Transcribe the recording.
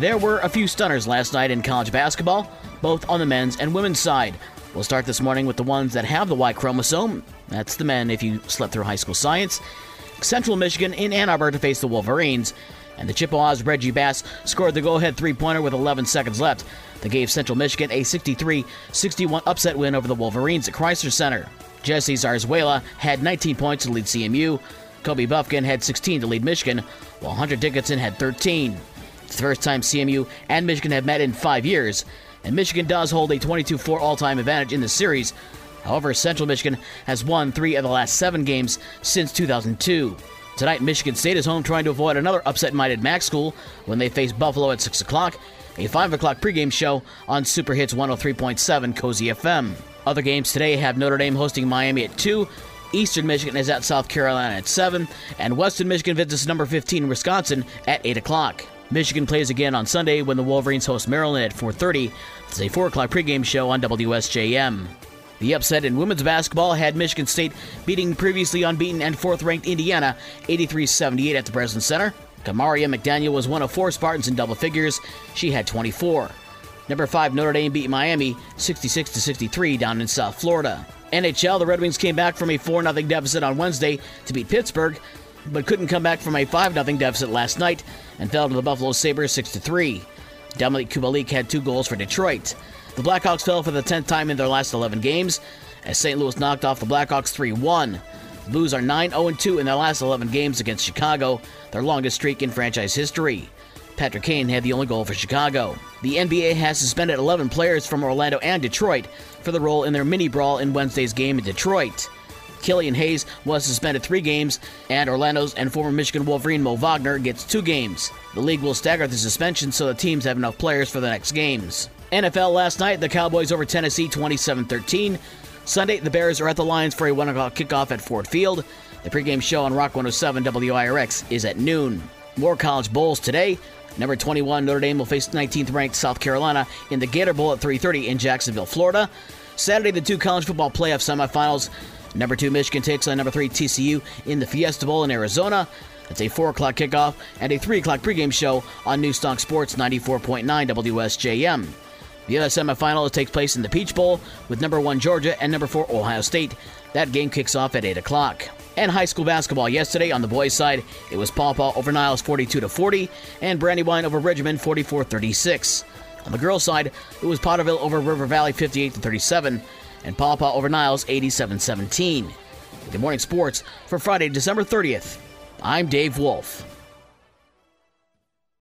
There were a few stunners last night in college basketball, both on the men's and women's side. We'll start this morning with the ones that have the Y chromosome. That's the men if you slept through high school science. Central Michigan in Ann Arbor to face the Wolverines. And the Chippewas' Reggie Bass scored the go ahead three pointer with 11 seconds left that gave Central Michigan a 63 61 upset win over the Wolverines at Crisler Center. Jesse Zarzuela had 19 points to lead CMU. Kobe Bufkin had 16 to lead Michigan, while Hunter Dickinson had 13. It's the first time CMU and Michigan have met in five years, and Michigan does hold a 22 4 all time advantage in the series. However, Central Michigan has won three of the last seven games since 2002. Tonight, Michigan State is home trying to avoid another upset minded MAC school when they face Buffalo at 6 o'clock, a 5 o'clock pregame show on Super Hits 103.7 Cosy FM. Other games today have Notre Dame hosting Miami at 2, Eastern Michigan is at South Carolina at 7, and Western Michigan visits number 15 Wisconsin at 8 o'clock. Michigan plays again on Sunday when the Wolverines host Maryland at 4:30. It's a 4 o'clock pregame show on WSJM. The upset in women's basketball had Michigan State beating previously unbeaten and fourth-ranked Indiana 83-78 at the Breslin Center. Kamaria McDaniel was one of four Spartans in double figures. She had 24. Number 5 Notre Dame beat Miami 66 63 down in South Florida. NHL, the Red Wings came back from a 4 0 deficit on Wednesday to beat Pittsburgh, but couldn't come back from a 5 0 deficit last night and fell to the Buffalo Sabres 6 3. Dominik Kubalik had two goals for Detroit. The Blackhawks fell for the 10th time in their last 11 games as St. Louis knocked off the Blackhawks 3 1. The Blues are 9 0 2 in their last 11 games against Chicago, their longest streak in franchise history. Patrick Kane had the only goal for Chicago. The NBA has suspended 11 players from Orlando and Detroit for the role in their mini brawl in Wednesday's game in Detroit. Killian Hayes was suspended three games, and Orlando's and former Michigan Wolverine Mo Wagner gets two games. The league will stagger the suspension so the teams have enough players for the next games. NFL last night, the Cowboys over Tennessee 27 13. Sunday, the Bears are at the Lions for a 1 o'clock kickoff at Ford Field. The pregame show on Rock 107 WIRX is at noon. More college bowls today. Number 21 Notre Dame will face 19th ranked South Carolina in the Gator Bowl at 3:30 in Jacksonville, Florida. Saturday, the two college football playoff semifinals. Number 2 Michigan takes on number 3 TCU in the Fiesta Bowl in Arizona. It's a 4 o'clock kickoff and a 3 o'clock pregame show on Newstalk Sports 94.9 WSJM. The other semifinal takes place in the Peach Bowl with number 1 Georgia and number 4 Ohio State. That game kicks off at 8 o'clock and high school basketball yesterday on the boys' side. It was Paw Paw over Niles 42 to 40 and Brandywine over Richmond 44 36. On the girls' side, it was Potterville over River Valley 58 to 37 and Paw over Niles 87 17. Good morning sports for Friday, December 30th. I'm Dave Wolf.